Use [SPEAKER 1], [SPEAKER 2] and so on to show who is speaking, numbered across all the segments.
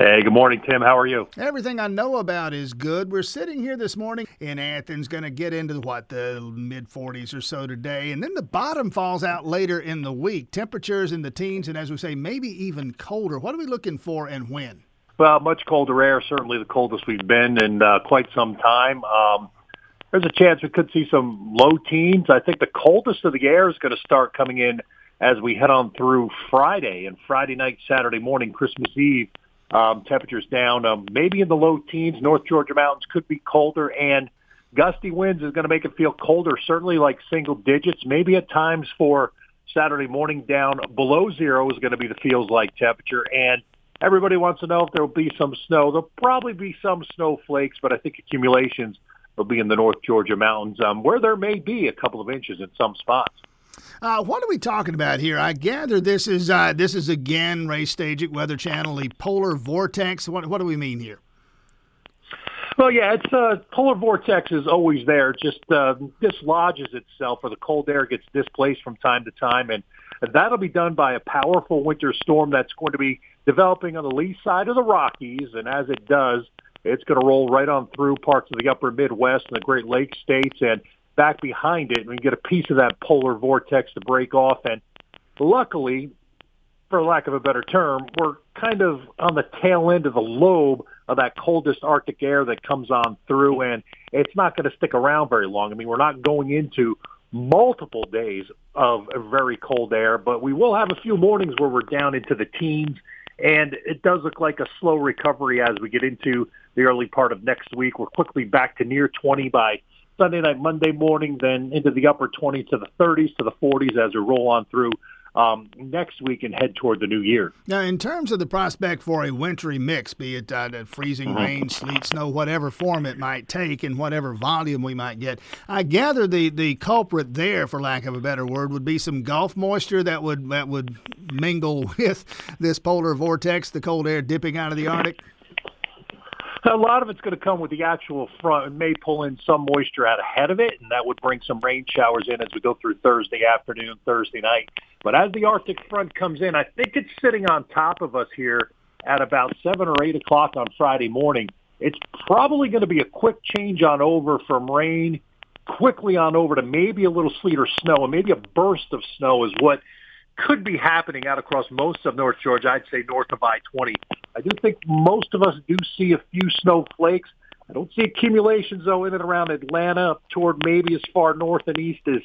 [SPEAKER 1] Hey, good morning, Tim. How are you?
[SPEAKER 2] Everything I know about is good. We're sitting here this morning in Athens, going to get into what the mid 40s or so today, and then the bottom falls out later in the week. Temperatures in the teens, and as we say, maybe even colder. What are we looking for and when?
[SPEAKER 1] Well, much colder air. Certainly the coldest we've been in uh, quite some time. Um, there's a chance we could see some low teens. I think the coldest of the air is going to start coming in as we head on through Friday and Friday night, Saturday morning, Christmas Eve um, temperatures down, um, maybe in the low teens. North Georgia mountains could be colder, and gusty winds is going to make it feel colder. Certainly, like single digits. Maybe at times for Saturday morning, down below zero is going to be the feels like temperature. And everybody wants to know if there will be some snow. There'll probably be some snowflakes, but I think accumulations will be in the North Georgia mountains, um, where there may be a couple of inches in some spots.
[SPEAKER 2] Uh, what are we talking about here? I gather this is uh, this is again Ray Stagich Weather Channel, the polar vortex. What what do we mean here?
[SPEAKER 1] Well, yeah, it's uh, polar vortex is always there. Just uh, dislodges itself, or the cold air gets displaced from time to time, and that'll be done by a powerful winter storm that's going to be developing on the lee side of the Rockies. And as it does, it's going to roll right on through parts of the upper Midwest and the Great Lakes states, and back behind it and we get a piece of that polar vortex to break off. And luckily, for lack of a better term, we're kind of on the tail end of the lobe of that coldest Arctic air that comes on through, and it's not going to stick around very long. I mean, we're not going into multiple days of very cold air, but we will have a few mornings where we're down into the teens, and it does look like a slow recovery as we get into the early part of next week. We're quickly back to near 20 by Sunday night, Monday morning, then into the upper 20s to the 30s to the 40s as we roll on through um, next week and head toward the new year.
[SPEAKER 2] Now, in terms of the prospect for a wintry mix, be it uh, freezing mm-hmm. rain, sleet, snow, whatever form it might take, and whatever volume we might get, I gather the, the culprit there, for lack of a better word, would be some Gulf moisture that would that would mingle with this polar vortex, the cold air dipping out of the Arctic.
[SPEAKER 1] A lot of it's going to come with the actual front. It may pull in some moisture out ahead of it, and that would bring some rain showers in as we go through Thursday afternoon, Thursday night. But as the Arctic front comes in, I think it's sitting on top of us here at about 7 or 8 o'clock on Friday morning. It's probably going to be a quick change on over from rain quickly on over to maybe a little sleet or snow, and maybe a burst of snow is what could be happening out across most of North Georgia. I'd say north of I-20. I do think most of us do see a few snowflakes. I don't see accumulations though in and around Atlanta, up toward maybe as far north and east as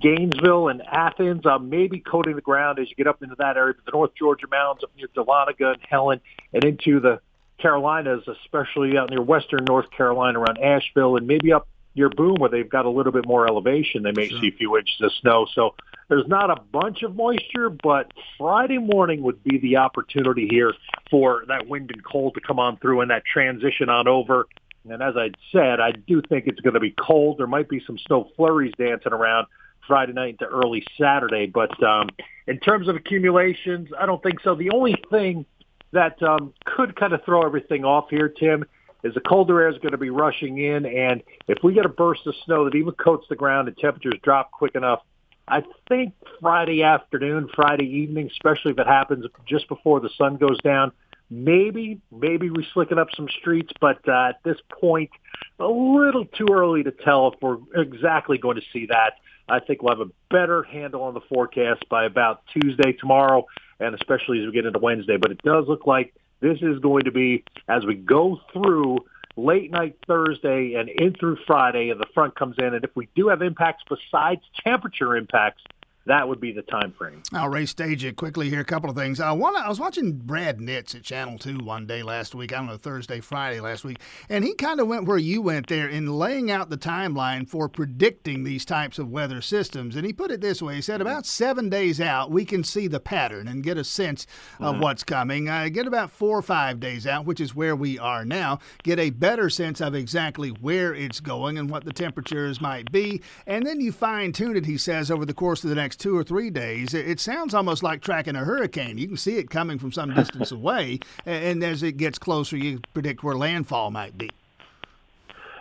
[SPEAKER 1] Gainesville and Athens. Uh, maybe coating the ground as you get up into that area, but the North Georgia mountains up near Dahlonega and Helen, and into the Carolinas, especially out near western North Carolina around Asheville, and maybe up near Boone where they've got a little bit more elevation. They may sure. see a few inches of snow. So there's not a bunch of moisture, but Friday morning would be the opportunity here for that wind and cold to come on through and that transition on over. And as I said, I do think it's going to be cold. There might be some snow flurries dancing around Friday night into early Saturday. But um, in terms of accumulations, I don't think so. The only thing that um, could kind of throw everything off here, Tim, is the colder air is going to be rushing in. And if we get a burst of snow that even coats the ground and temperatures drop quick enough, I think Friday afternoon, Friday evening, especially if it happens just before the sun goes down, maybe, maybe we slicken up some streets, but uh, at this point, a little too early to tell if we're exactly going to see that. I think we'll have a better handle on the forecast by about Tuesday tomorrow, and especially as we get into Wednesday. But it does look like this is going to be, as we go through late night Thursday and in through Friday, and the front comes in. And if we do have impacts besides temperature impacts, that would be the time frame.
[SPEAKER 2] I'll race stage it quickly here. A couple of things. Uh, one, I was watching Brad Nitz at Channel Two one day last week. I don't know Thursday, Friday last week, and he kind of went where you went there in laying out the timeline for predicting these types of weather systems. And he put it this way: he said about seven days out, we can see the pattern and get a sense of mm-hmm. what's coming. Uh, get about four or five days out, which is where we are now. Get a better sense of exactly where it's going and what the temperatures might be, and then you fine tune it. He says over the course of the next next two or three days, it sounds almost like tracking a hurricane. You can see it coming from some distance away, and as it gets closer, you predict where landfall might be.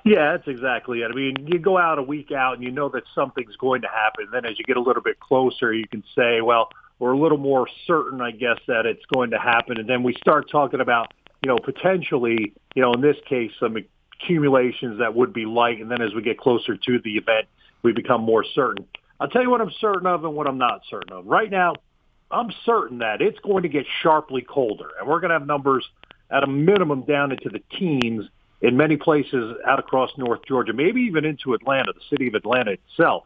[SPEAKER 1] Yeah, that's exactly it. I mean, you go out a week out and you know that something's going to happen. Then as you get a little bit closer, you can say, well, we're a little more certain, I guess, that it's going to happen. And then we start talking about you know, potentially, you know, in this case, some accumulations that would be light, and then as we get closer to the event, we become more certain. I'll tell you what I'm certain of and what I'm not certain of. Right now, I'm certain that it's going to get sharply colder, and we're going to have numbers at a minimum down into the teens in many places out across North Georgia, maybe even into Atlanta, the city of Atlanta itself.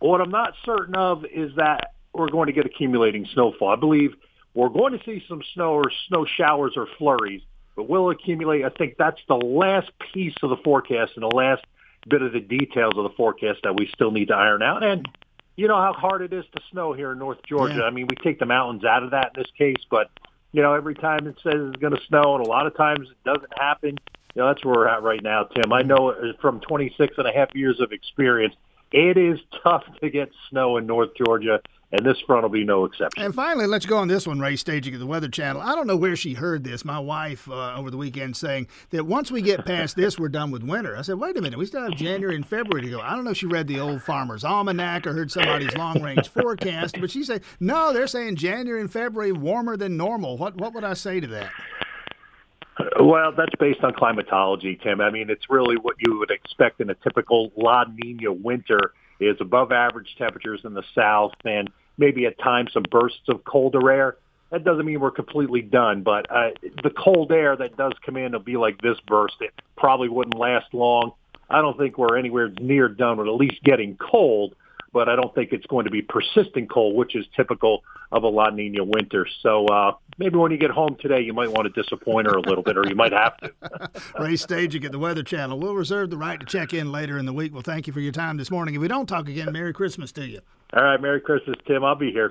[SPEAKER 1] But what I'm not certain of is that we're going to get accumulating snowfall. I believe we're going to see some snow or snow showers or flurries, but will accumulate. I think that's the last piece of the forecast and the last bit of the details of the forecast that we still need to iron out. And you know how hard it is to snow here in North Georgia. Yeah. I mean, we take the mountains out of that in this case, but you know, every time it says it's going to snow, and a lot of times it doesn't happen. You know, that's where we're at right now, Tim. I know uh, from 26 and a half years of experience, it is tough to get snow in North Georgia and this front will be no exception.
[SPEAKER 2] And finally, let's go on this one, Ray Stagich of the Weather Channel. I don't know where she heard this. My wife uh, over the weekend saying that once we get past this, we're done with winter. I said, wait a minute, we still have January and February to go. I don't know if she read the old Farmer's Almanac or heard somebody's long range forecast, but she said, no, they're saying January and February warmer than normal. What what would I say to that?
[SPEAKER 1] Well, that's based on climatology, Tim. I mean, it's really what you would expect in a typical La Nina winter is above average temperatures in the south and maybe at times some bursts of colder air. That doesn't mean we're completely done, but uh, the cold air that does come in will be like this burst. It probably wouldn't last long. I don't think we're anywhere near done with at least getting cold but I don't think it's going to be persistent cold, which is typical of a La Nina winter. So uh, maybe when you get home today, you might want to disappoint her a little bit, or you might have to.
[SPEAKER 2] Ray Stagich at the Weather Channel. We'll reserve the right to check in later in the week. Well, thank you for your time this morning. If we don't talk again, Merry Christmas to you.
[SPEAKER 1] All right, Merry Christmas, Tim. I'll be here.